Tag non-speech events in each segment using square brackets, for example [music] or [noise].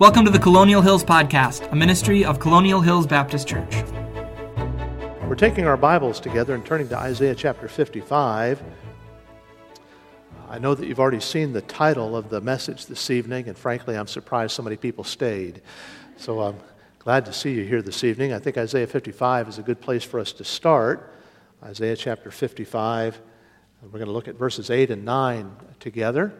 Welcome to the Colonial Hills Podcast, a ministry of Colonial Hills Baptist Church. We're taking our Bibles together and turning to Isaiah chapter 55. I know that you've already seen the title of the message this evening, and frankly, I'm surprised so many people stayed. So I'm glad to see you here this evening. I think Isaiah 55 is a good place for us to start. Isaiah chapter 55. We're going to look at verses 8 and 9 together.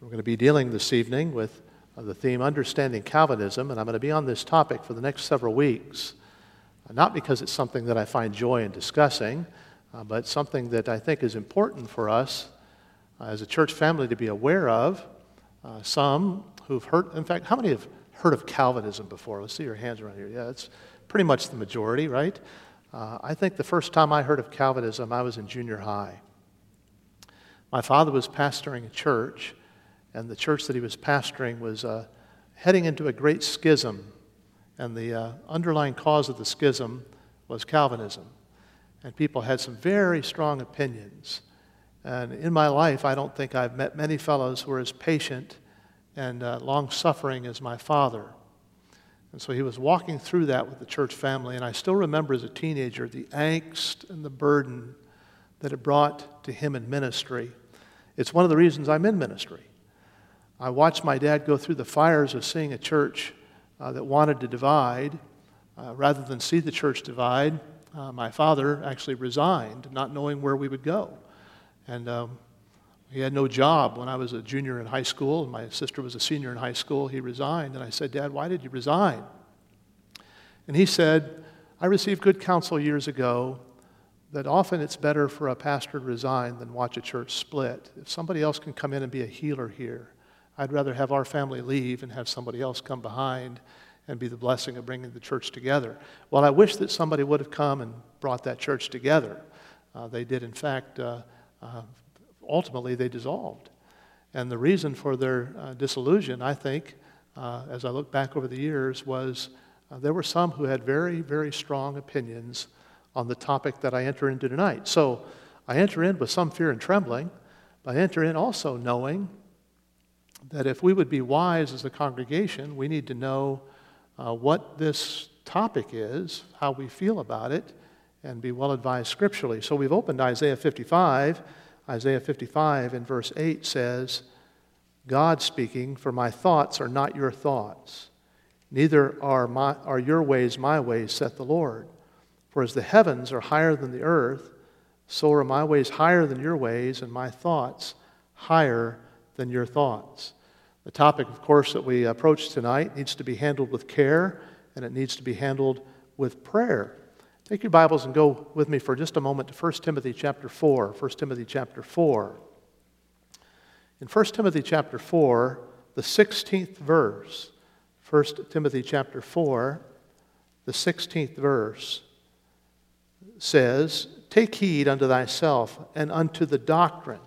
We're going to be dealing this evening with the theme Understanding Calvinism, and I'm going to be on this topic for the next several weeks. Not because it's something that I find joy in discussing, uh, but something that I think is important for us uh, as a church family to be aware of. Uh, some who've heard, in fact, how many have heard of Calvinism before? Let's see your hands around here. Yeah, it's pretty much the majority, right? Uh, I think the first time I heard of Calvinism, I was in junior high. My father was pastoring a church and the church that he was pastoring was uh, heading into a great schism. And the uh, underlying cause of the schism was Calvinism. And people had some very strong opinions. And in my life, I don't think I've met many fellows who are as patient and uh, long suffering as my father. And so he was walking through that with the church family. And I still remember as a teenager the angst and the burden that it brought to him in ministry. It's one of the reasons I'm in ministry. I watched my dad go through the fires of seeing a church uh, that wanted to divide. Uh, rather than see the church divide, uh, my father actually resigned, not knowing where we would go. And um, he had no job when I was a junior in high school, and my sister was a senior in high school. He resigned, and I said, Dad, why did you resign? And he said, I received good counsel years ago that often it's better for a pastor to resign than watch a church split. If somebody else can come in and be a healer here, I'd rather have our family leave and have somebody else come behind and be the blessing of bringing the church together. Well, I wish that somebody would have come and brought that church together. Uh, they did, in fact, uh, uh, ultimately, they dissolved. And the reason for their uh, dissolution, I think, uh, as I look back over the years, was uh, there were some who had very, very strong opinions on the topic that I enter into tonight. So I enter in with some fear and trembling, but I enter in also knowing that if we would be wise as a congregation, we need to know uh, what this topic is, how we feel about it, and be well advised scripturally. So we've opened Isaiah 55. Isaiah 55 in verse 8 says, God speaking, For my thoughts are not your thoughts, neither are, my, are your ways my ways, saith the Lord. For as the heavens are higher than the earth, so are my ways higher than your ways, and my thoughts higher than your thoughts. The topic, of course, that we approach tonight needs to be handled with care and it needs to be handled with prayer. Take your Bibles and go with me for just a moment to 1 Timothy chapter 4. 1 Timothy chapter 4. In 1 Timothy chapter 4, the 16th verse, 1 Timothy chapter 4, the 16th verse says, Take heed unto thyself and unto the doctrine.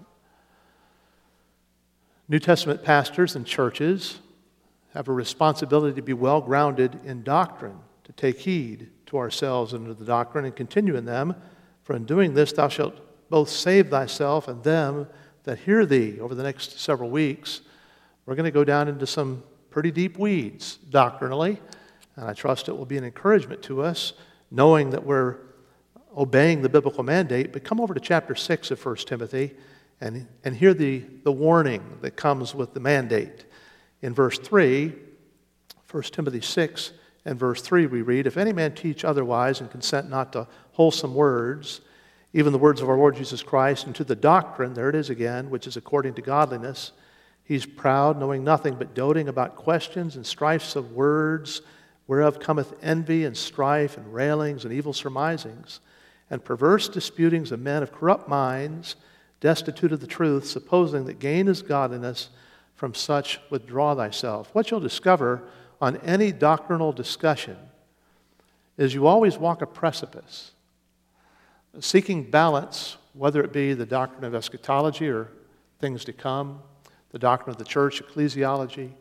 New Testament pastors and churches have a responsibility to be well grounded in doctrine, to take heed to ourselves and to the doctrine and continue in them. For in doing this, thou shalt both save thyself and them that hear thee. Over the next several weeks, we're going to go down into some pretty deep weeds doctrinally, and I trust it will be an encouragement to us, knowing that we're obeying the biblical mandate. But come over to chapter 6 of 1 Timothy and, and hear the, the warning that comes with the mandate. In verse 3, 1 Timothy 6 and verse 3, we read, If any man teach otherwise and consent not to wholesome words, even the words of our Lord Jesus Christ, and to the doctrine, there it is again, which is according to godliness, he's proud, knowing nothing but doting about questions and strifes of words, whereof cometh envy and strife and railings and evil surmisings, and perverse disputings of men of corrupt minds destitute of the truth, supposing that gain is godliness, from such withdraw thyself. What you'll discover on any doctrinal discussion is you always walk a precipice, seeking balance, whether it be the doctrine of eschatology or things to come, the doctrine of the church, ecclesiology.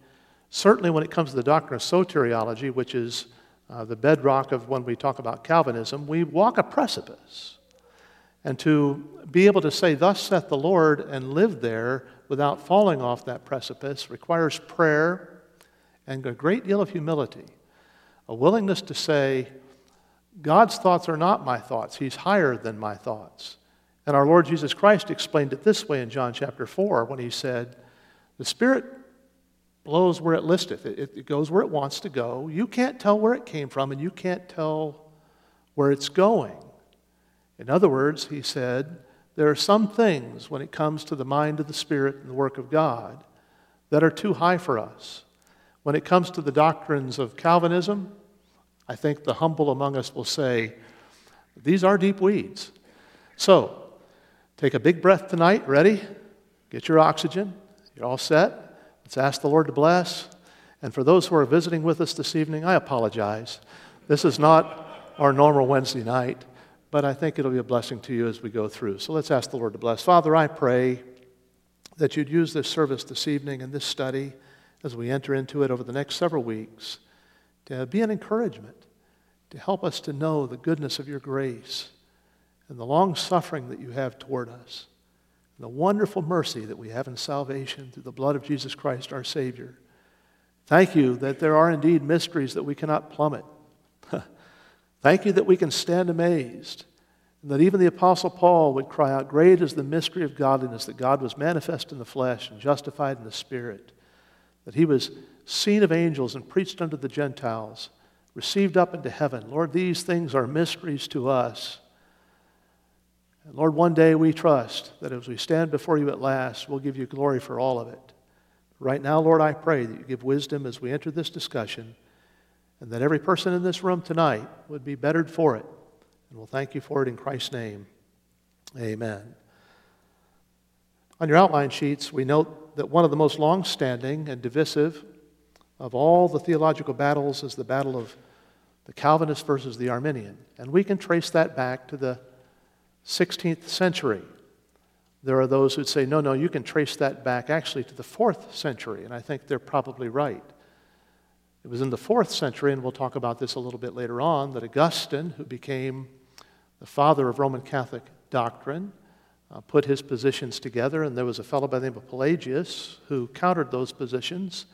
Certainly, when it comes to the doctrine of soteriology, which is uh, the bedrock of when we talk about Calvinism, we walk a precipice. And to be able to say, Thus saith the Lord, and live there without falling off that precipice requires prayer, and a great deal of humility, a willingness to say, God's thoughts are not my thoughts, He's higher than my thoughts. And our Lord Jesus Christ explained it this way in John chapter 4 when He said, The Spirit blows where it listeth, it, it goes where it wants to go. You can't tell where it came from, and you can't tell where it's going. In other words, He said, there are some things when it comes to the mind of the Spirit and the work of God that are too high for us. When it comes to the doctrines of Calvinism, I think the humble among us will say, these are deep weeds. So, take a big breath tonight. Ready? Get your oxygen. You're all set. Let's ask the Lord to bless. And for those who are visiting with us this evening, I apologize. This is not our normal Wednesday night but I think it'll be a blessing to you as we go through. So let's ask the Lord to bless. Father, I pray that you'd use this service this evening and this study as we enter into it over the next several weeks to be an encouragement, to help us to know the goodness of your grace and the long suffering that you have toward us, and the wonderful mercy that we have in salvation through the blood of Jesus Christ our Savior. Thank you that there are indeed mysteries that we cannot plummet. Thank you that we can stand amazed. And that even the Apostle Paul would cry out, Great is the mystery of godliness, that God was manifest in the flesh and justified in the Spirit, that he was seen of angels and preached unto the Gentiles, received up into heaven. Lord, these things are mysteries to us. And Lord, one day we trust that as we stand before you at last, we'll give you glory for all of it. Right now, Lord, I pray that you give wisdom as we enter this discussion and that every person in this room tonight would be bettered for it. And we'll thank you for it in Christ's name. Amen. On your outline sheets, we note that one of the most long standing and divisive of all the theological battles is the battle of the Calvinist versus the Arminian. And we can trace that back to the 16th century. There are those who'd say, no, no, you can trace that back actually to the 4th century. And I think they're probably right. It was in the fourth century, and we'll talk about this a little bit later on, that Augustine, who became the father of Roman Catholic doctrine, uh, put his positions together, and there was a fellow by the name of Pelagius who countered those positions.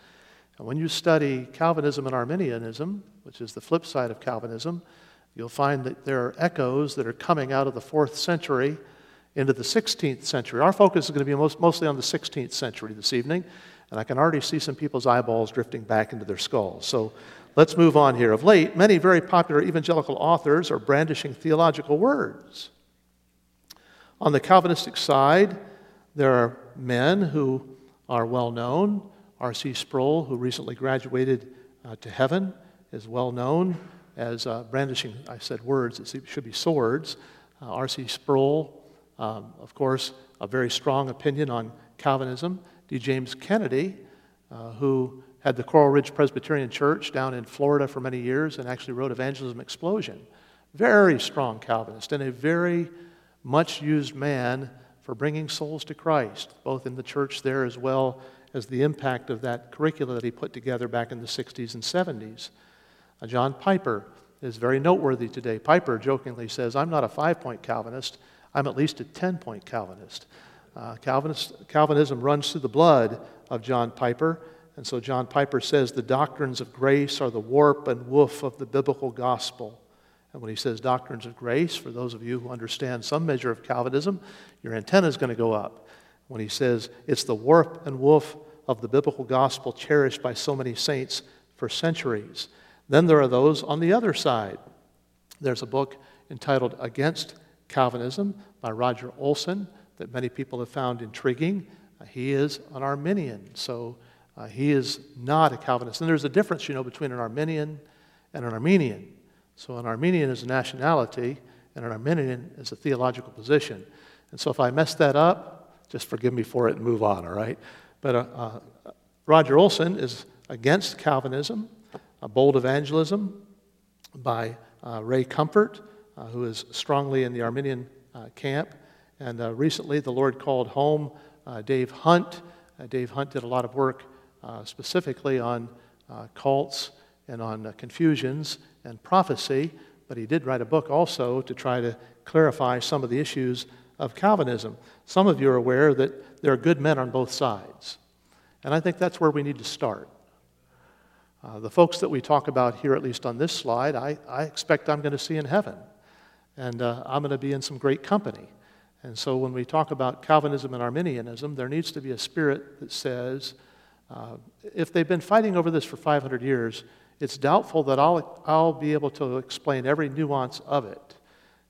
And when you study Calvinism and Arminianism, which is the flip side of Calvinism, you'll find that there are echoes that are coming out of the fourth century into the 16th century. Our focus is going to be most, mostly on the 16th century this evening. And I can already see some people's eyeballs drifting back into their skulls. So let's move on here. Of late, many very popular evangelical authors are brandishing theological words. On the Calvinistic side, there are men who are well known. R.C. Sproul, who recently graduated uh, to heaven, is well known as uh, brandishing, I said words, it should be swords. Uh, R.C. Sproul, um, of course, a very strong opinion on Calvinism. D. James Kennedy, uh, who had the Coral Ridge Presbyterian Church down in Florida for many years and actually wrote Evangelism Explosion. Very strong Calvinist and a very much used man for bringing souls to Christ, both in the church there as well as the impact of that curricula that he put together back in the 60s and 70s. Uh, John Piper is very noteworthy today. Piper jokingly says, I'm not a five point Calvinist, I'm at least a 10 point Calvinist. Uh, Calvinism runs through the blood of John Piper. And so John Piper says the doctrines of grace are the warp and woof of the biblical gospel. And when he says doctrines of grace, for those of you who understand some measure of Calvinism, your antenna is going to go up. When he says it's the warp and woof of the biblical gospel cherished by so many saints for centuries. Then there are those on the other side. There's a book entitled Against Calvinism by Roger Olson that many people have found intriguing. Uh, he is an Arminian, so uh, he is not a Calvinist. And there's a difference, you know, between an Arminian and an Armenian. So an Armenian is a nationality, and an Arminian is a theological position. And so if I mess that up, just forgive me for it and move on, all right? But uh, uh, Roger Olson is against Calvinism, a bold evangelism by uh, Ray Comfort, who is strongly in the Arminian camp. And uh, recently, the Lord called home uh, Dave Hunt. Uh, Dave Hunt did a lot of work uh, specifically on uh, cults and on uh, confusions and prophecy, but he did write a book also to try to clarify some of the issues of Calvinism. Some of you are aware that there are good men on both sides. And I think that's where we need to start. The folks that we talk about here, at least on this slide, I, I expect I'm going to see in heaven. And I'm going to be in some great company. And so when we talk about Calvinism and Arminianism, there needs to be a spirit that says, uh, if they've been fighting over this for 500 years, it's doubtful that I'll, I'll be able to explain every nuance of it.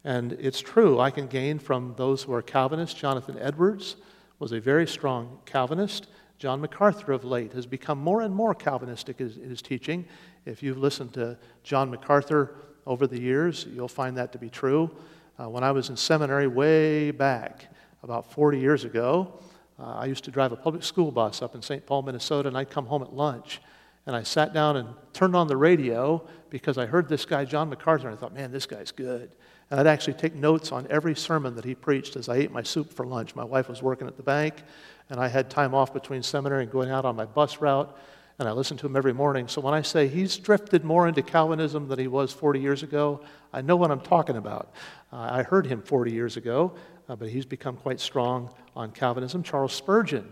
And it's true, I can gain from those who are Calvinists. Jonathan Edwards was a very strong Calvinist. John MacArthur of late has become more and more Calvinistic in his teaching. If you've listened to John MacArthur over the years, you'll find that to be true. Uh, when I was in seminary way back, about 40 years ago, uh, I used to drive a public school bus up in St. Paul, Minnesota, and I'd come home at lunch. And I sat down and turned on the radio because I heard this guy, John MacArthur, and I thought, man, this guy's good. And I'd actually take notes on every sermon that he preached as I ate my soup for lunch. My wife was working at the bank, and I had time off between seminary and going out on my bus route and I listen to him every morning. So when I say he's drifted more into Calvinism than he was 40 years ago, I know what I'm talking about. Uh, I heard him 40 years ago, uh, but he's become quite strong on Calvinism. Charles Spurgeon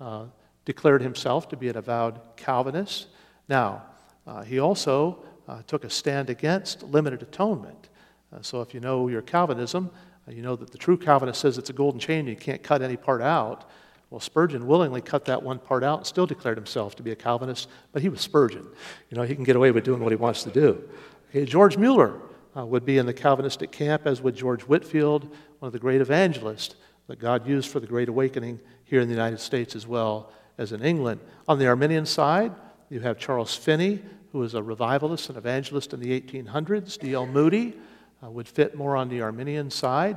uh, declared himself to be an avowed Calvinist. Now, uh, he also uh, took a stand against limited atonement. Uh, so if you know your Calvinism, you know that the true Calvinist says it's a golden chain, you can't cut any part out. Well, Spurgeon willingly cut that one part out and still declared himself to be a Calvinist, but he was Spurgeon. You know, he can get away with doing what he wants to do. Okay, George Mueller uh, would be in the Calvinistic camp, as would George Whitefield, one of the great evangelists that God used for the Great Awakening here in the United States as well as in England. On the Arminian side, you have Charles Finney, who was a revivalist and evangelist in the 1800s. D.L. Moody uh, would fit more on the Arminian side.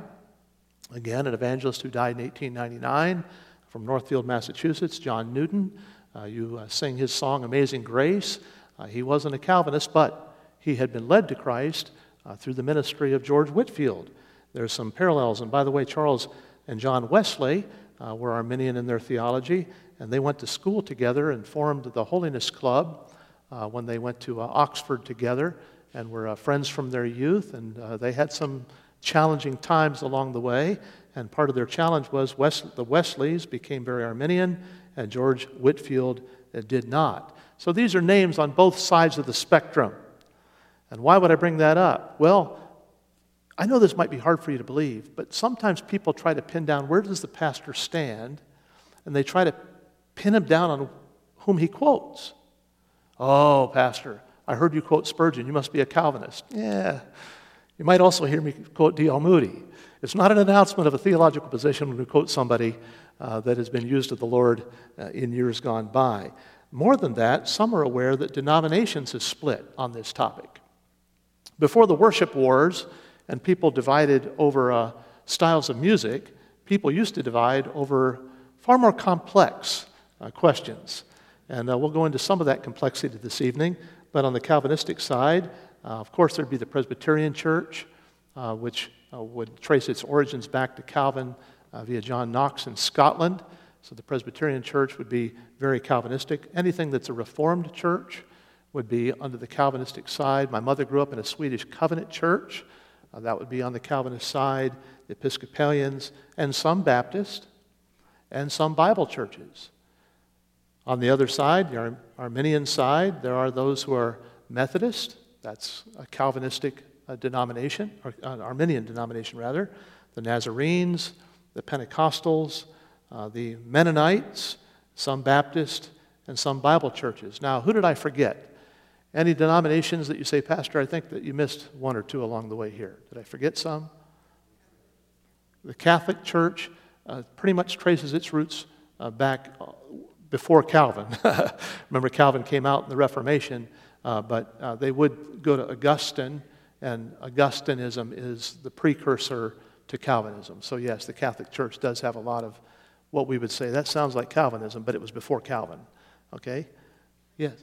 Again, an evangelist who died in 1899 from Northfield, Massachusetts, John Newton. Uh, you uh, sing his song, Amazing Grace. Uh, he wasn't a Calvinist, but he had been led to Christ uh, through the ministry of George Whitefield. There's some parallels. And by the way, Charles and John Wesley uh, were Arminian in their theology, and they went to school together and formed the Holiness Club uh, when they went to Oxford together and were friends from their youth. And they had some challenging times along the way. And part of their challenge was Wes- the Wesleys became very Arminian, and George Whitefield uh, did not. So these are names on both sides of the spectrum. And why would I bring that up? Well, I know this might be hard for you to believe, but sometimes people try to pin down where does the pastor stand, and they try to pin him down on whom he quotes. Oh, pastor, I heard you quote Spurgeon. You must be a Calvinist. Yeah. You might also hear me quote D.L. Moody. It's not an announcement of a theological position when we quote somebody uh, that has been used of the Lord uh, in years gone by. More than that, some are aware that denominations have split on this topic. Before the worship wars and people divided over uh, styles of music, people used to divide over far more complex uh, questions. And uh, we'll go into some of that complexity this evening. But on the Calvinistic side, uh, of course, there'd be the Presbyterian Church, which uh, would trace its origins back to Calvin uh, via John Knox in Scotland. So the Presbyterian Church would be very Calvinistic. Anything that's a Reformed church would be under the Calvinistic side. My mother grew up in a Swedish covenant church. Uh, that would be on the Calvinist side, the Episcopalians, and some Baptist, and some Bible churches. On the other side, the Ar- Arminian side, there are those who are Methodist. That's a Calvinistic denomination, or uh, Arminian denomination rather, the Nazarenes, the Pentecostals, uh, the Mennonites, some Baptist, and some Bible churches. Now, who did I forget? Any denominations that you say, Pastor, I think that you missed one or two along the way here. Did I forget some? The Catholic Church uh, pretty much traces its roots uh, back uh, before Calvin. [laughs] Remember, Calvin came out in the Reformation, uh, but uh, they would go to Augustine and Augustinism is the precursor to Calvinism. So, yes, the Catholic Church does have a lot of what we would say that sounds like Calvinism, but it was before Calvin. Okay? Yes.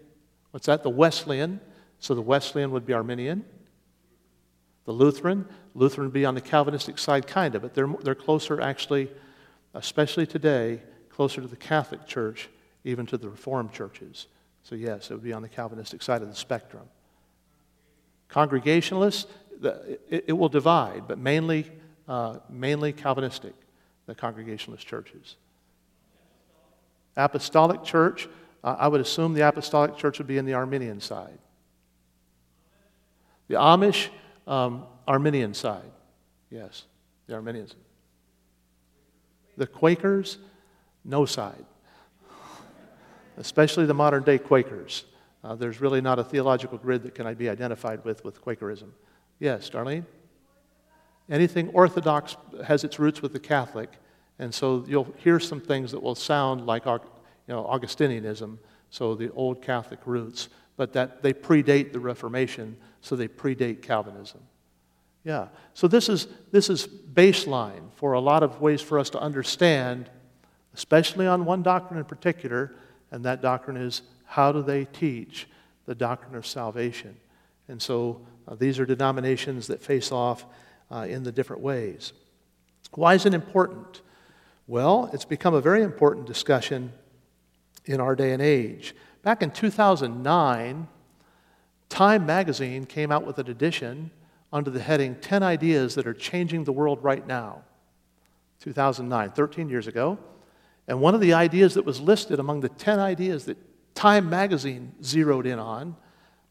What's that? The Wesleyan. So, the Wesleyan would be Arminian. The Lutheran, Lutheran would be on the Calvinistic side, kind of, but they're, they're closer, actually, especially today, closer to the Catholic Church, even to the Reformed churches. So, yes, it would be on the Calvinistic side of the spectrum. Congregationalists, it, will divide, but mainly, uh, mainly Calvinistic, the Congregationalist churches. Apostolic Church, uh, I would assume the Apostolic Church would be in the Arminian side. The Amish, um, Arminian side. Yes, the Arminians. The Quakers, no side. Especially the modern day Quakers. Uh, there's really not a theological grid that can be identified with with Quakerism. Yes, Darlene? Anything Orthodox has its roots with the Catholic, and so you'll hear some things that will sound like you know, Augustinianism, so the old Catholic roots, but that they predate the Reformation, so they predate Calvinism. Yeah. So this is, this is baseline for a lot of ways for us to understand, especially on one doctrine in particular, and that doctrine is how do they teach the doctrine of salvation? And so uh, these are denominations that face off uh, in the different ways. Why is it important? Well, it's become a very important discussion in our day and age. Back in 2009, Time magazine came out with an edition under the heading 10 Ideas That Are Changing the World Right Now. 2009, 13 years ago. And one of the ideas that was listed among the 10 ideas that Time magazine zeroed in on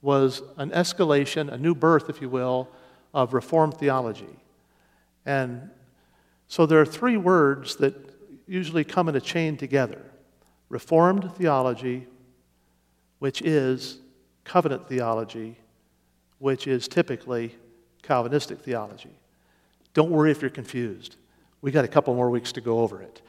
was an escalation, a new birth, if you will, of Reformed theology. And so there are three words that usually come in a chain together Reformed theology, which is covenant theology, which is typically Calvinistic theology. Don't worry if you're confused. We got a couple more weeks to go over it.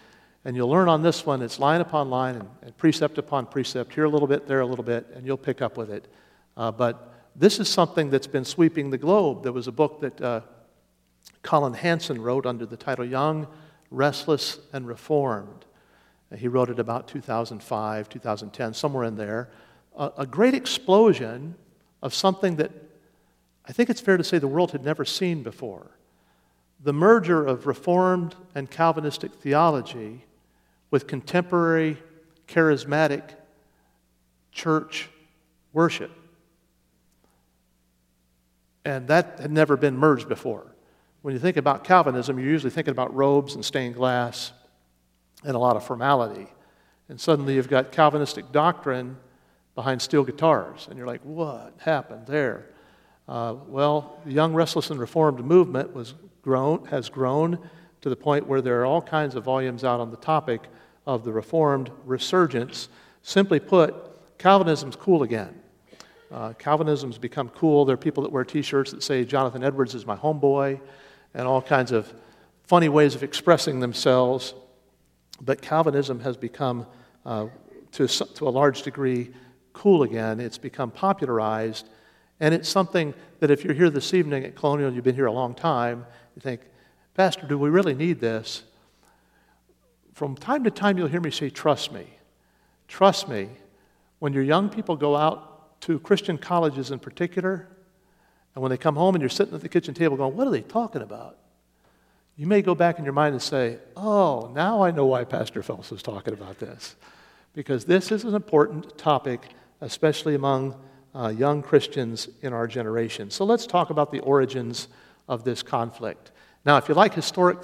And you'll learn on this one, it's line upon line and, and precept upon precept, here a little bit, there a little bit, and you'll pick up with it. Uh, but this is something that's been sweeping the globe. There was a book that uh, Collin Hansen wrote under the title Young, Restless, and Reformed. He wrote it about 2005, 2010, somewhere in there. A, a great explosion of something that I think it's fair to say the world had never seen before. The merger of Reformed and Calvinistic theology with contemporary charismatic church worship. And that had never been merged before. When you think about Calvinism, you're usually thinking about robes and stained glass and a lot of formality. And suddenly you've got Calvinistic doctrine behind steel guitars. And you're like, what happened there? Uh, well, the Young, Restless, and Reformed movement was grown, has grown to the point where there are all kinds of volumes out on the topic of the Reformed resurgence. Simply put, Calvinism's cool again. Uh, Calvinism's become cool. There are people that wear t shirts that say, Jonathan Edwards is my homeboy, and all kinds of funny ways of expressing themselves. But Calvinism has become, uh, to, to a large degree, cool again. It's become popularized, and it's something that if you're here this evening at Colonial you've been here a long time, you think, Pastor, do we really need this? From time to time, you'll hear me say, Trust me. Trust me. When your young people go out to Christian colleges in particular, and when they come home and you're sitting at the kitchen table going, What are they talking about? You may go back in your mind and say, Oh, now I know why Pastor Phelps was talking about this. Because this is an important topic, especially among uh, young Christians in our generation. So let's talk about the origins of this conflict. Now, if you like historic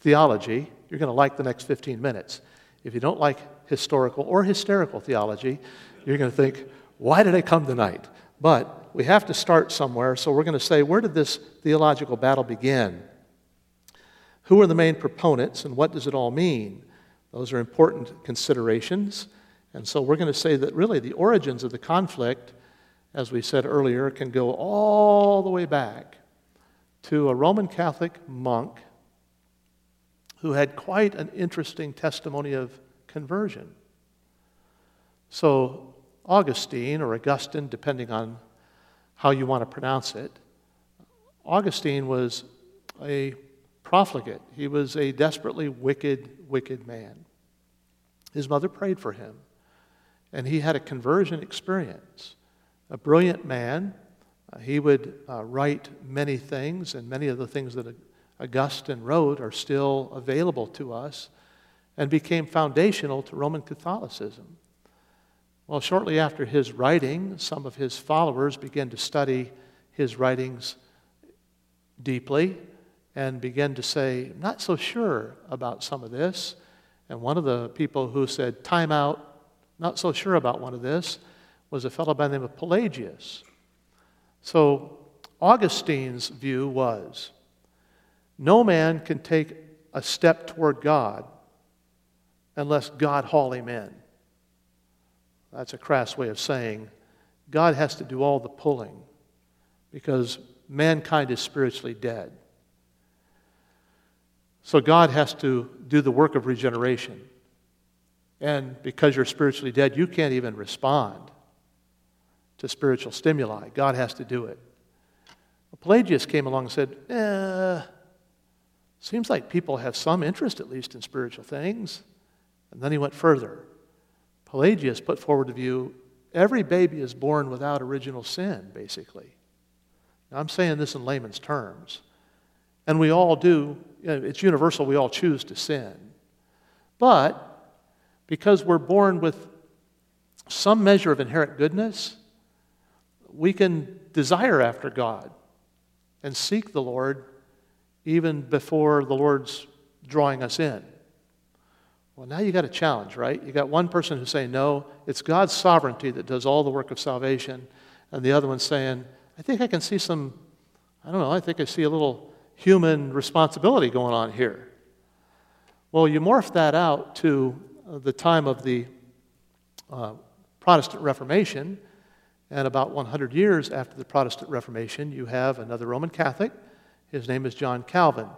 theology, you're going to like the next 15 minutes. If you don't like historical or hysterical theology, you're going to think, why did I come tonight? But we have to start somewhere, so we're going to say, where did this theological battle begin? Who are the main proponents, and what does it all mean? Those are important considerations. And so we're going to say that really the origins of the conflict, as we said earlier, can go all the way back to a Roman Catholic monk who had quite an interesting testimony of conversion. So, Augustine, or Augustine, depending on how you want to pronounce it, Augustine was a profligate. He was a desperately wicked, wicked man. His mother prayed for him, and he had a conversion experience. A brilliant man, he would uh, write many things, and many of the things that Augustine wrote are still available to us and became foundational to Roman Catholicism. Well, shortly after his writing, some of his followers began to study his writings deeply and began to say, not so sure about some of this. And one of the people who said, time out, not so sure about one of this was a fellow by the name of Pelagius. So Augustine's view was no man can take a step toward God unless God haul him in. That's a crass way of saying God has to do all the pulling because mankind is spiritually dead. So God has to do the work of regeneration. And because you're spiritually dead, you can't even respond to spiritual stimuli. God has to do it. Pelagius came along and said, eh, seems like people have some interest, at least, in spiritual things. And then he went further. Pelagius put forward the view every baby is born without original sin, basically. Now, I'm saying this in layman's terms. And we all do, you know, it's universal, we all choose to sin. But because we're born with some measure of inherent goodness, we can desire after God and seek the Lord even before the Lord's drawing us in. Well, now you got a challenge, right? You got one person who's saying, no, it's God's sovereignty that does all the work of salvation, and the other one saying, I think I can see some, I don't know, I think I see a little human responsibility going on here. Well, you morph that out to the time of the uh, Protestant Reformation, and about 100 years after the Protestant Reformation, you have another Roman Catholic. His name is John Calvin.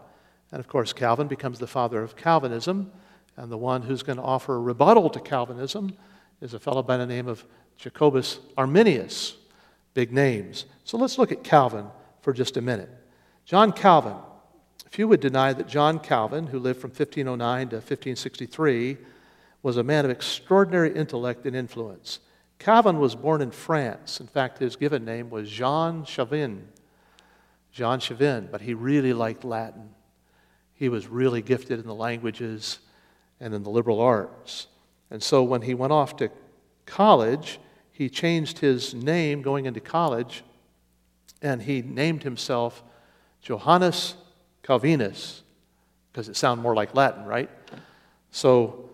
And of course, Calvin becomes the father of Calvinism. And the one who's going to offer a rebuttal to Calvinism is a fellow by the name of Jacobus Arminius. Big names. So let's look at Calvin for just a minute. John Calvin. Few would deny that John Calvin, who lived from 1509 to 1563, was a man of extraordinary intellect and influence. Calvin was born in France. In fact, his given name was Jean Chavin. Jean Chavin, but he really liked Latin. He was really gifted in the languages and in the liberal arts. And so when he went off to college, he changed his name going into college and he named himself Johannes Calvinus because it sounded more like Latin, right? So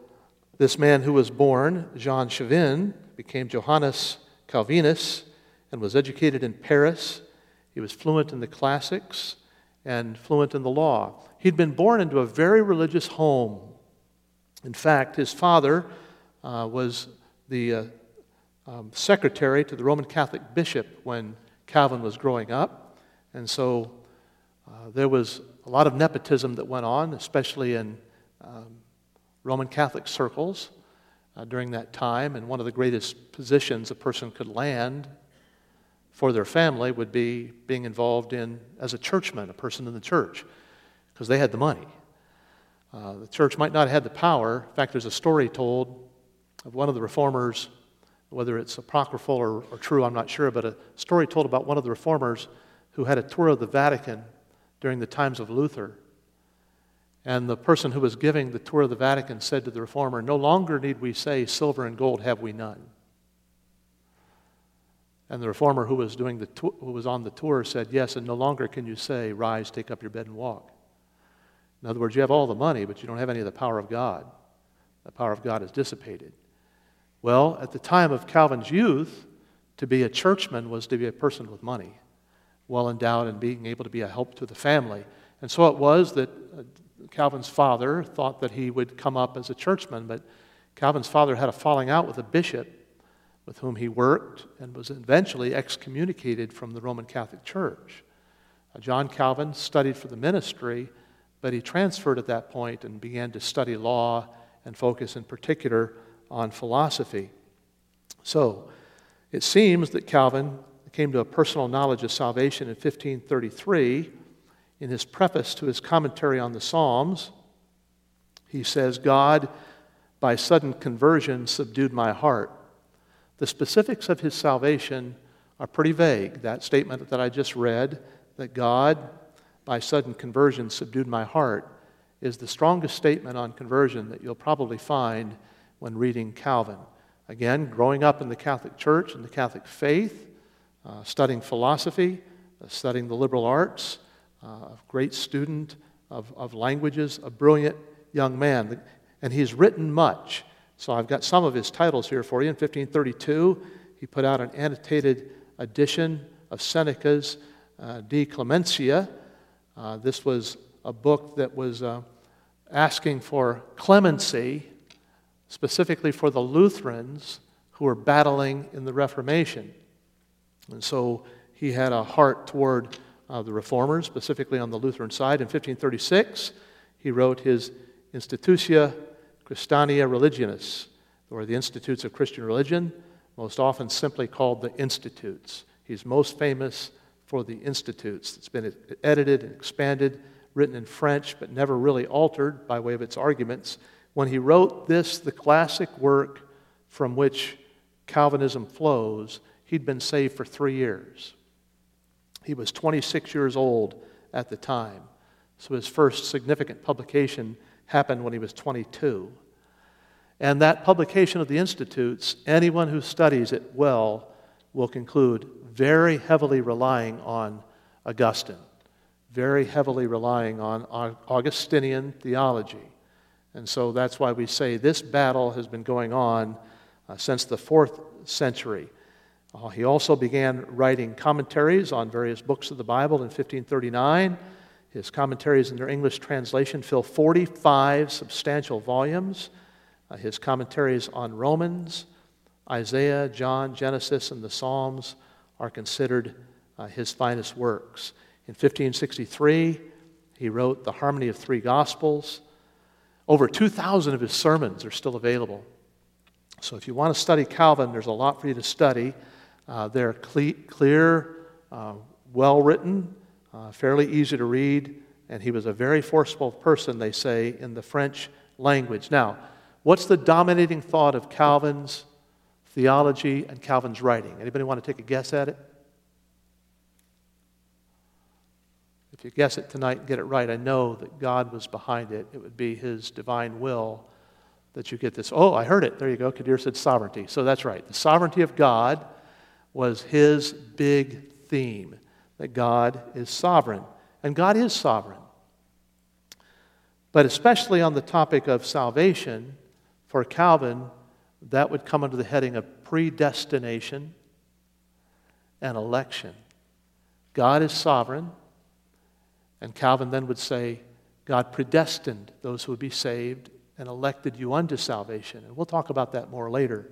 this man who was born, Jean Chavin, became Johannes Calvinus and was educated in Paris. He was fluent in the classics and fluent in the law. He'd been born into a very religious home. In fact, his father uh, was the uh, um, secretary to the Roman Catholic bishop when Calvin was growing up. And so uh, there was a lot of nepotism that went on, especially in um, Roman Catholic circles uh, during that time. And one of the greatest positions a person could land for their family would be being involved in as a churchman, a person in the church, because they had the money. Uh, the church might not have had the power. In fact, there's a story told of one of the reformers, whether it's apocryphal or, or true, I'm not sure, but a story told about one of the reformers who had a tour of the Vatican during the times of Luther. And the person who was giving the tour of the Vatican said to the reformer, No longer need we say, Silver and gold have we none. And the reformer who was, doing the who was on the tour said, Yes, and no longer can you say, Rise, take up your bed and walk. In other words, you have all the money, but you don't have any of the power of God. The power of God is dissipated. Well, at the time of Calvin's youth, to be a churchman was to be a person with money, well endowed and being able to be a help to the family. And so it was that uh, Calvin's father thought that he would come up as a churchman, but Calvin's father had a falling out with a bishop with whom he worked and was eventually excommunicated from the Roman Catholic Church. Uh, John Calvin studied for the ministry, but he transferred at that point and began to study law and focus in particular on philosophy. So it seems that Calvin came to a personal knowledge of salvation in 1533 in his preface to his commentary on the Psalms, he says, God, by sudden conversion, subdued my heart. The specifics of his salvation are pretty vague. That statement that I just read, that God, by sudden conversion, subdued my heart, is the strongest statement on conversion that you'll probably find when reading Calvin. Again, growing up in the Catholic Church and the Catholic faith, uh, studying philosophy, uh, studying the liberal arts, a great student of, of languages, a brilliant young man. And he's written much. So I've got some of his titles here for you. In 1532, he put out an annotated edition of Seneca's uh, De Clementia. Uh, this was a book that was uh, asking for clemency, specifically for the Lutherans who were battling in the Reformation. And so he had a heart toward uh, the reformers, specifically on the Lutheran side. In 1536, he wrote his Institutio Christianae Religionis, or the Institutes of Christian Religion, most often simply called the Institutes. He's most famous for the Institutes. It's been edited and expanded, written in French, but never really altered by way of its arguments. When he wrote this, the classic work from which Calvinism flows, he'd been saved for three years. He was 26 years old at the time. So his first significant publication happened when he was 22. And that publication of the Institutes, anyone who studies it well will conclude very heavily relying on Augustine, very heavily relying on Augustinian theology. And so that's why we say this battle has been going on uh, since the fourth century. Uh, he also began writing commentaries on various books of the Bible in 1539. His commentaries in their English translation fill 45 substantial volumes. Uh, his commentaries on Romans, Isaiah, John, Genesis, and the Psalms are considered uh, his finest works. In 1563, he wrote The Harmony of Three Gospels. Over 2,000 of his sermons are still available. So if you want to study Calvin, there's a lot for you to study. Uh, they're cle- clear, uh, well written, uh, fairly easy to read, and he was a very forceful person, they say, in the French language. Now, what's the dominating thought of Calvin's theology and Calvin's writing? Anybody want to take a guess at it? If you guess it tonight and get it right, I know that God was behind it. It would be his divine will that you get this. Oh, I heard it. There you go. Kadir said sovereignty. So that's right. The sovereignty of God was his big theme that God is sovereign. And God is sovereign. But especially on the topic of salvation, for Calvin, that would come under the heading of predestination and election. God is sovereign, and Calvin then would say, God predestined those who would be saved and elected you unto salvation. And we'll talk about that more later.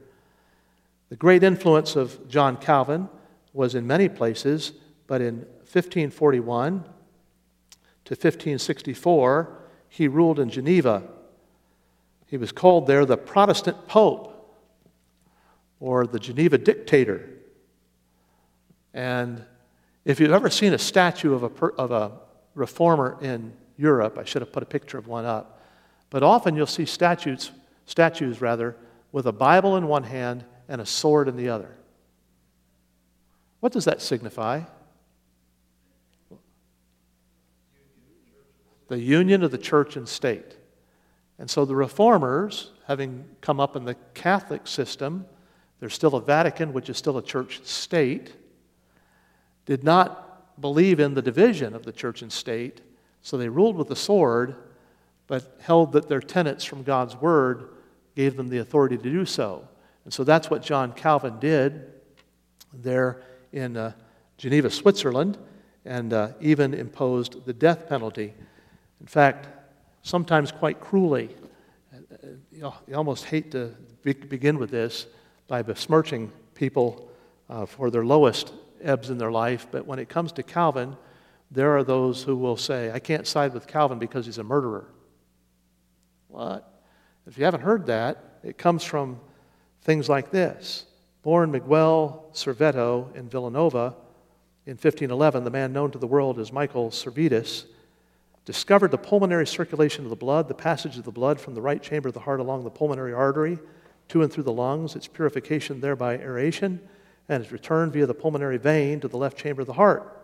The great influence of John Calvin was in many places, but in 1541 to 1564, he ruled in Geneva. He was called there the Protestant Pope or the Geneva Dictator. And if you've ever seen a statue of a, of a reformer in Europe, I should have put a picture of one up, but often you'll see statues, statues rather, with a Bible in one hand and a sword in the other. What does that signify? The union of the church and state. And so the reformers, having come up in the Catholic system, there's still a Vatican, which is still a church state, did not believe in the division of the church and state, so they ruled with the sword, but held that their tenets from God's word gave them the authority to do so. And so that's what John Calvin did there in uh, Geneva, Switzerland, and uh, even imposed the death penalty. In fact, sometimes quite cruelly. You almost hate to be- begin with this by besmirching people uh, for their lowest ebbs in their life, but when it comes to Calvin, there are those who will say, I can't side with Calvin because he's a murderer. What? If you haven't heard that, it comes from Things like this Born Miguel Serveto in Villanova in 1511, the man known to the world as Michael Servetus discovered the pulmonary circulation of the blood, the passage of the blood from the right chamber of the heart along the pulmonary artery to and through the lungs, its purification there by aeration, and its return via the pulmonary vein to the left chamber of the heart.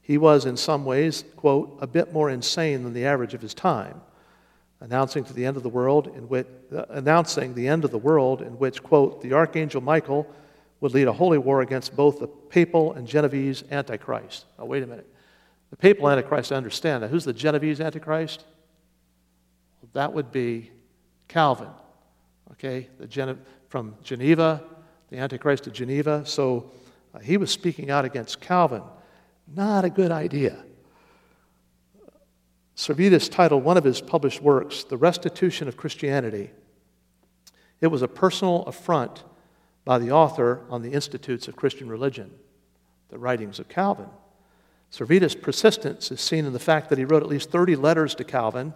He was, in some ways, quote, a bit more insane than the average of his time announcing to the end of the world in which, uh, announcing the end of the world in which, quote, the archangel Michael would lead a holy war against both the papal and Genovese antichrist. Now, wait a minute. The papal antichrist, I understand. Now, who's the Genovese antichrist? Well, that would be Calvin, okay, the Gen- from Geneva, the Antichrist of Geneva. So uh, he was speaking out against Calvin. Not a good idea. Servetus titled one of his published works, The Restitution of Christianity. It was a personal affront by the author on the Institutes of Christian Religion, the writings of Calvin. Servetus' persistence is seen in the fact that he wrote at least 30 letters to Calvin,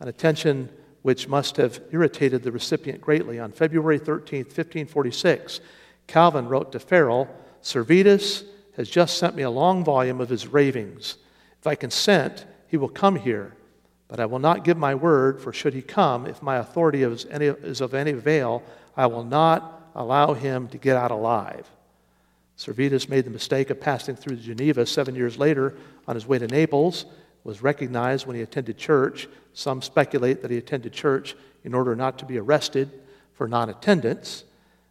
an attention which must have irritated the recipient greatly. On February 13, 1546, Calvin wrote to Farel Servetus has just sent me a long volume of his ravings. If I consent, he will come here, but I will not give my word, for should he come, if my authority is, any, is of any avail, I will not allow him to get out alive. Servetus made the mistake of passing through Geneva seven years later on his way to Naples, was recognized when he attended church. Some speculate that he attended church in order not to be arrested for non attendance.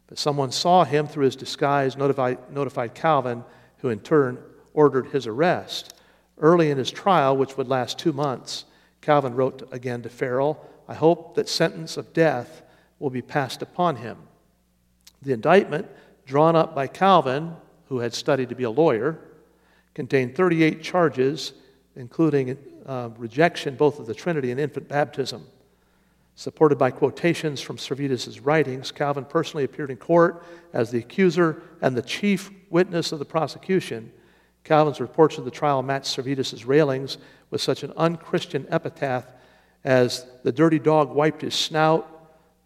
But someone saw him through his disguise, notified, notified Calvin, who in turn ordered his arrest. Early in his trial, which would last two months, Calvin wrote again to Farel, I hope that sentence of death will be passed upon him. The indictment, drawn up by Calvin, who had studied to be a lawyer, contained 38 charges, including uh, rejection both of the Trinity and infant baptism. Supported by quotations from Servetus' writings, Calvin personally appeared in court as the accuser and the chief witness of the prosecution. Calvin's reports of the trial match Servetus' railings with such an unchristian epitaph as the dirty dog wiped his snout,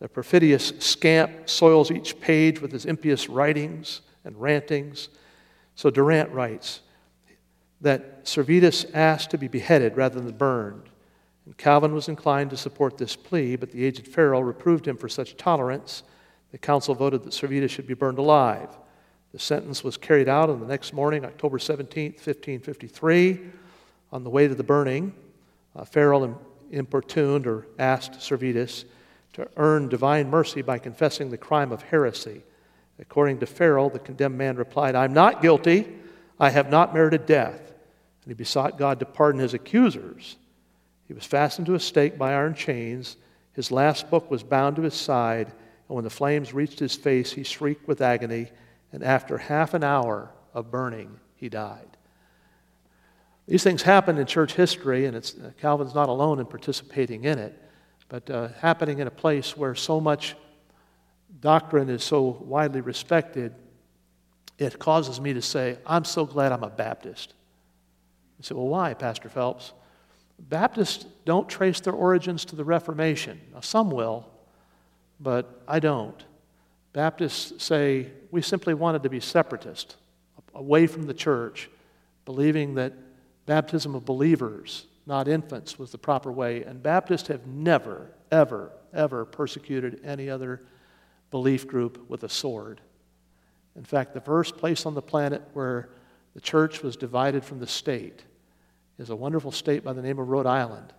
the perfidious scamp soils each page with his impious writings and rantings. So Durant writes that Servetus asked to be beheaded rather than burned. And Calvin was inclined to support this plea, but the aged Farel reproved him for such tolerance. The council voted that Servetus should be burned alive. The sentence was carried out on the next morning, October 17, 1553. On the way to the burning, uh, Farel importuned or asked Servetus to earn divine mercy by confessing the crime of heresy. According to Farel, the condemned man replied, I'm not guilty. I have not merited death. And he besought God to pardon his accusers. He was fastened to a stake by iron chains. His last book was bound to his side, and when the flames reached his face, he shrieked with agony, and after half an hour of burning, he died. These things happen in church history, and it's, uh, Calvin's not alone in participating in it, but uh, happening in a place where so much doctrine is so widely respected, it causes me to say, I'm so glad I'm a Baptist. You say, well, why, Pastor Phelps? Baptists don't trace their origins to the Reformation. Now, some will, but I don't. Baptists say we simply wanted to be separatist, away from the church, believing that baptism of believers, not infants, was the proper way. And Baptists have never, ever, ever persecuted any other belief group with a sword. In fact, the first place on the planet where the church was divided from the state is a wonderful state by the name of Rhode Island.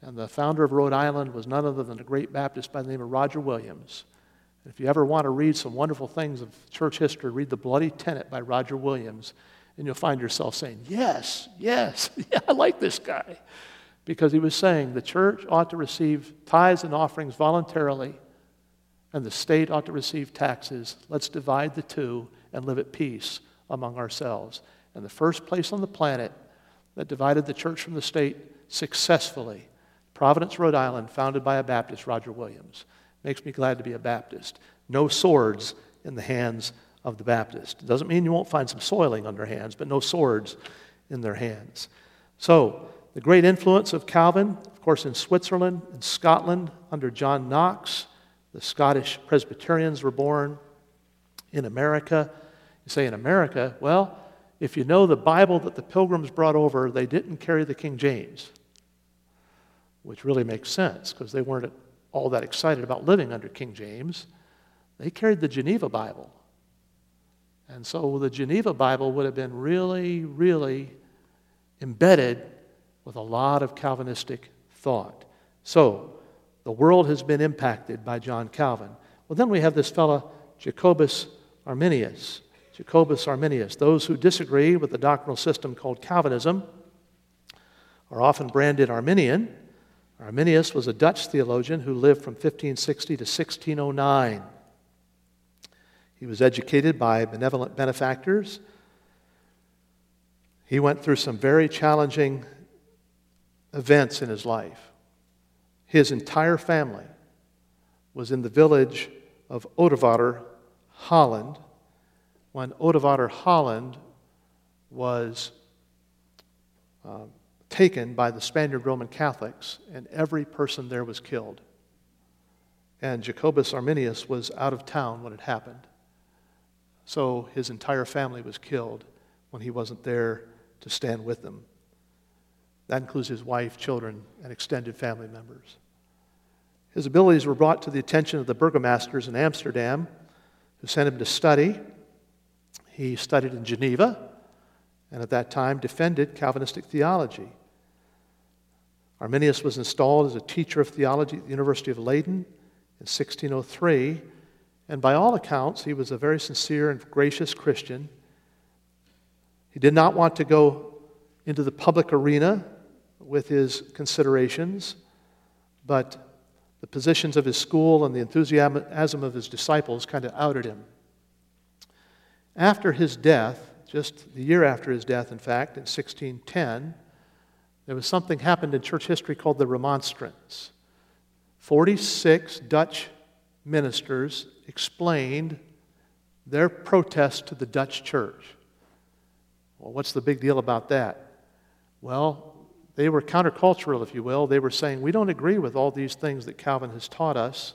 And the founder of Rhode Island was none other than a great Baptist by the name of Roger Williams. If you ever want to read some wonderful things of church history, read The Bloody Tenet by Roger Williams, and you'll find yourself saying, Yes, yes, [laughs] yeah, I like this guy. Because he was saying the church ought to receive tithes and offerings voluntarily, and the state ought to receive taxes. Let's divide the two and live at peace among ourselves. And the first place on the planet that divided the church from the state successfully. Providence, Rhode Island, founded by a Baptist, Roger Williams. Makes me glad to be a Baptist. No swords in the hands of the Baptist. It doesn't mean you won't find some soiling on their hands, but no swords in their hands. So, the great influence of Calvin, of course, in Switzerland, in Scotland, under John Knox, the Scottish Presbyterians were born. In America, you say in America, well, if you know the Bible that the pilgrims brought over, they didn't carry the King James, which really makes sense because they weren't all that excited about living under King James. They carried the Geneva Bible. And so the Geneva Bible would have been really, really embedded with a lot of Calvinistic thought. So the world has been impacted by John Calvin. Well, then we have this fellow, Jacobus Arminius. Jacobus Arminius. Those who disagree with the doctrinal system called Calvinism are often branded Arminian. Arminius was a Dutch theologian who lived from 1560 to 1609. He was educated by benevolent benefactors. He went through some very challenging events in his life. His entire family was in the village of Oudewater, Holland, when Oudewater, Holland was uh, taken by the Spaniard Roman Catholics, and every person there was killed. And Jacobus Arminius was out of town when it happened. So his entire family was killed when he wasn't there to stand with them. That includes his wife, children, and extended family members. His abilities were brought to the attention of the burgomasters in Amsterdam, who sent him to study. He studied in Geneva, and at that time defended Calvinistic theology. Arminius was installed as a teacher of theology at the University of Leiden in 1603 and by all accounts, he was a very sincere and gracious Christian. He did not want to go into the public arena with his considerations, but the positions of his school and the enthusiasm of his disciples kind of outed him. After his death, just the year after his death, in fact, in 1610, there was something happened in church history called the Remonstrance. 46 Dutch ministers explained their protest to the Dutch church. Well, what's the big deal about that? Well, they were countercultural, if you will. They were saying, we don't agree with all these things that Calvin has taught us,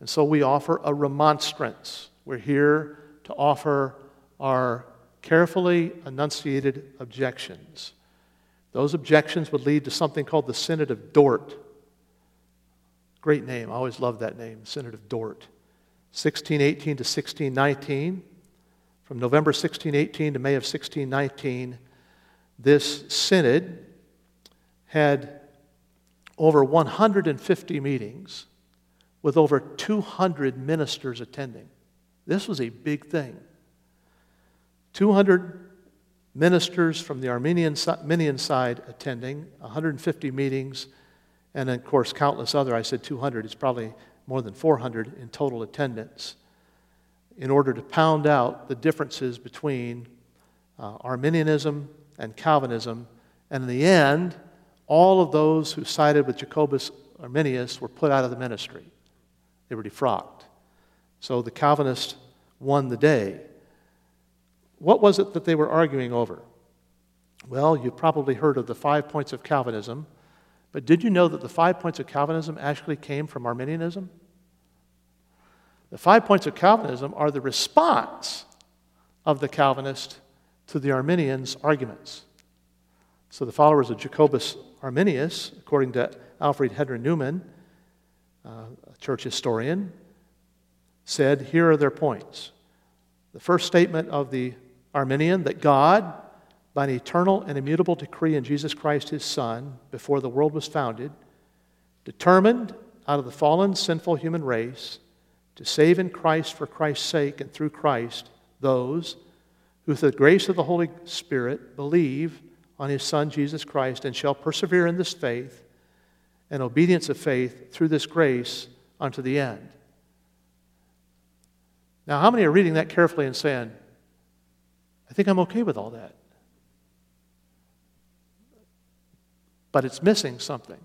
and so we offer a remonstrance. We're here to offer our carefully enunciated objections. Those objections would lead to something called the Synod of Dort. Great name. I always loved that name, Synod of Dort. 1618 to 1619. From November 1618 to May of 1619, this synod had over 150 meetings with over 200 ministers attending. This was a big thing. 200 ministers from the Arminian, side attending, 150 meetings, and of course, countless other. I said 200, it's probably more than 400 in total attendance, in order to pound out the differences between uh, Arminianism and Calvinism. And in the end, all of those who sided with Jacobus Arminius were put out of the ministry. They were defrocked. So the Calvinists won the day. What was it that they were arguing over? Well, you've probably heard of the five points of Calvinism. But did you know that the five points of Calvinism actually came from Arminianism? The five points of Calvinism are the response of the Calvinist to the Arminians' arguments. So the followers of Jacobus Arminius, according to Alfred Henry Newman, uh, a church historian, said, Here are their points. The first statement of the Arminian that God, by an eternal and immutable decree in Jesus Christ, his Son, before the world was founded, determined out of the fallen, sinful human race to save in Christ for Christ's sake and through Christ those who, through the grace of the Holy Spirit, believe on his Son, Jesus Christ, and shall persevere in this faith and obedience of faith through this grace unto the end. Now, how many are reading that carefully and saying, I think I'm okay with all that? but it's missing something.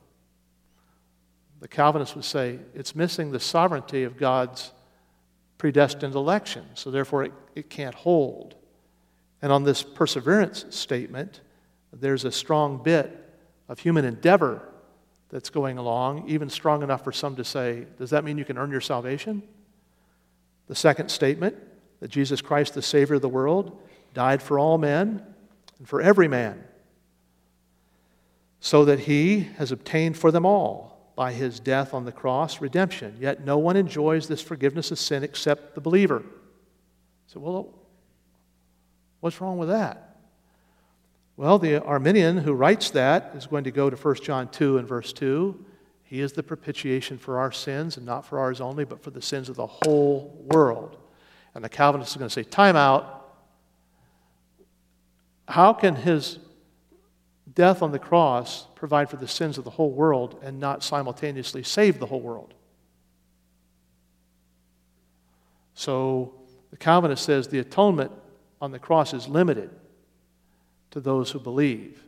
The Calvinists would say it's missing the sovereignty of God's predestined election, so therefore it, it can't hold. And on this perseverance statement, there's a strong bit of human endeavor that's going along, even strong enough for some to say, Does that mean you can earn your salvation? The second statement, that Jesus Christ, the Savior of the world, died for all men and for every man so that he has obtained for them all by his death on the cross redemption. Yet no one enjoys this forgiveness of sin except the believer. So, well, what's wrong with that? Well, the Arminian who writes that is going to go to 1 John 2 and verse 2. He is the propitiation for our sins, and not for ours only, but for the sins of the whole world. And the Calvinist is going to say, Time out. How can his death on the cross provide for the sins of the whole world and not simultaneously save the whole world? So the Calvinist says the atonement on the cross is limited to those who believe.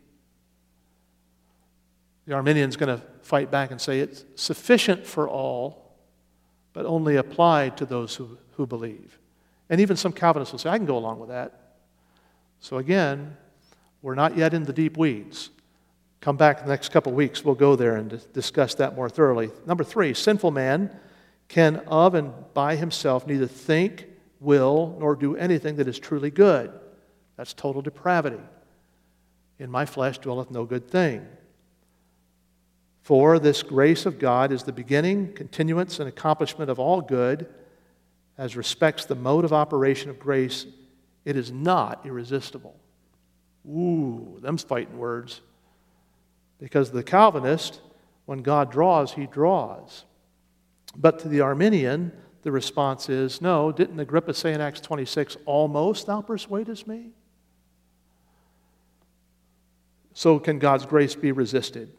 The Arminian's going to fight back and say it's sufficient for all, but only applied to those who, who believe. And even some Calvinists will say, I can go along with that. So again, we're not yet in the deep weeds. Come back in the next couple weeks, we'll go there and discuss that more thoroughly. Number three, sinful man can of and by himself neither think, will, nor do anything that is truly good. That's total depravity. In my flesh dwelleth no good thing. For this grace of God is the beginning, continuance, and accomplishment of all good as respects the mode of operation of grace. It is not irresistible. Ooh, them's fighting words. Because the Calvinist, when God draws, he draws. But to the Arminian, the response is no, didn't Agrippa say in Acts 26, almost thou persuadest me? So can God's grace be resisted?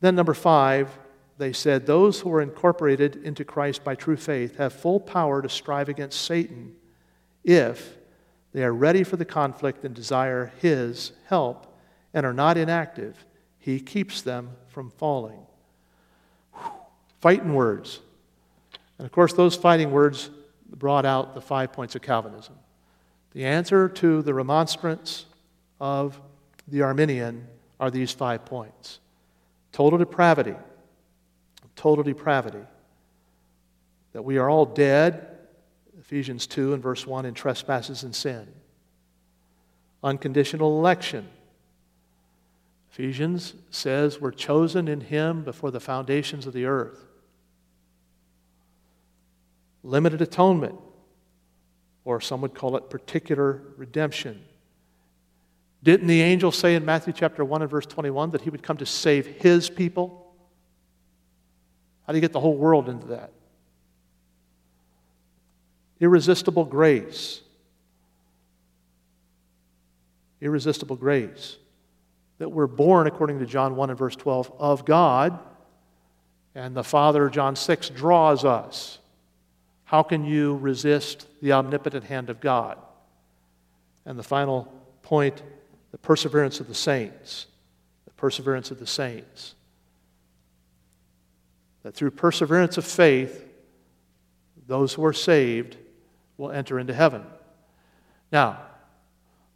Then, number five, they said, Those who are incorporated into Christ by true faith have full power to strive against Satan if they are ready for the conflict and desire his help and are not inactive. He keeps them from falling. Fighting words. And of course, those fighting words brought out the five points of Calvinism. The answer to the remonstrance of the Arminian are these five points total depravity, total depravity, that we are all dead, Ephesians 2 and verse 1, in trespasses and sin, unconditional election. Ephesians says we're chosen in Him before the foundations of the earth. Limited atonement, or some would call it particular redemption. Didn't the angel say in Matthew chapter 1 and verse 21 that he would come to save his people? How do you get the whole world into that? Irresistible grace. Irresistible grace. That we're born, according to John 1 and verse 12, of God, and the Father, John 6, draws us. How can you resist the omnipotent hand of God? And the final point the perseverance of the saints. The perseverance of the saints. That through perseverance of faith, those who are saved will enter into heaven. Now,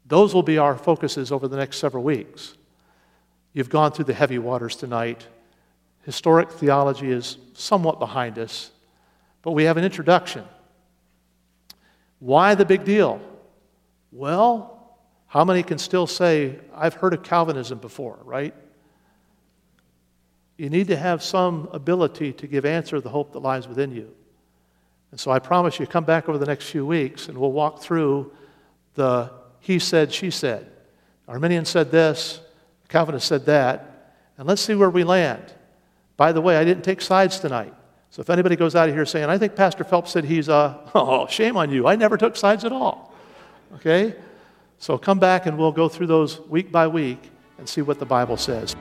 those will be our focuses over the next several weeks. You've gone through the heavy waters tonight. Historic theology is somewhat behind us, but we have an introduction. Why the big deal? Well, how many can still say, I've heard of Calvinism before, right? You need to have some ability to give answer to the hope that lies within you. And so I promise you, come back over the next few weeks and we'll walk through the he said, she said. Arminian said this, Calvinist said that, and let's see where we land. By the way, I didn't take sides tonight. So if anybody goes out of here saying, I think Pastor Phelps said he's, uh, [laughs] oh, shame on you. I never took sides at all. Okay? So come back and we'll go through those week by week and see what the Bible says.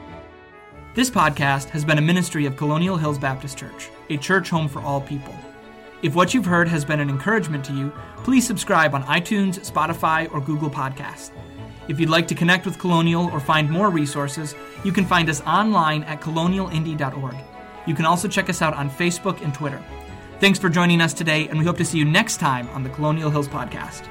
This podcast has been a ministry of Colonial Hills Baptist Church, a church home for all people. If what you've heard has been an encouragement to you, please subscribe on iTunes, Spotify, or Google Podcasts. If you'd like to connect with Colonial or find more resources, you can find us online at colonialindy.org. You can also check us out on Facebook and Twitter. Thanks for joining us today, and we hope to see you next time on the Colonial Hills Podcast.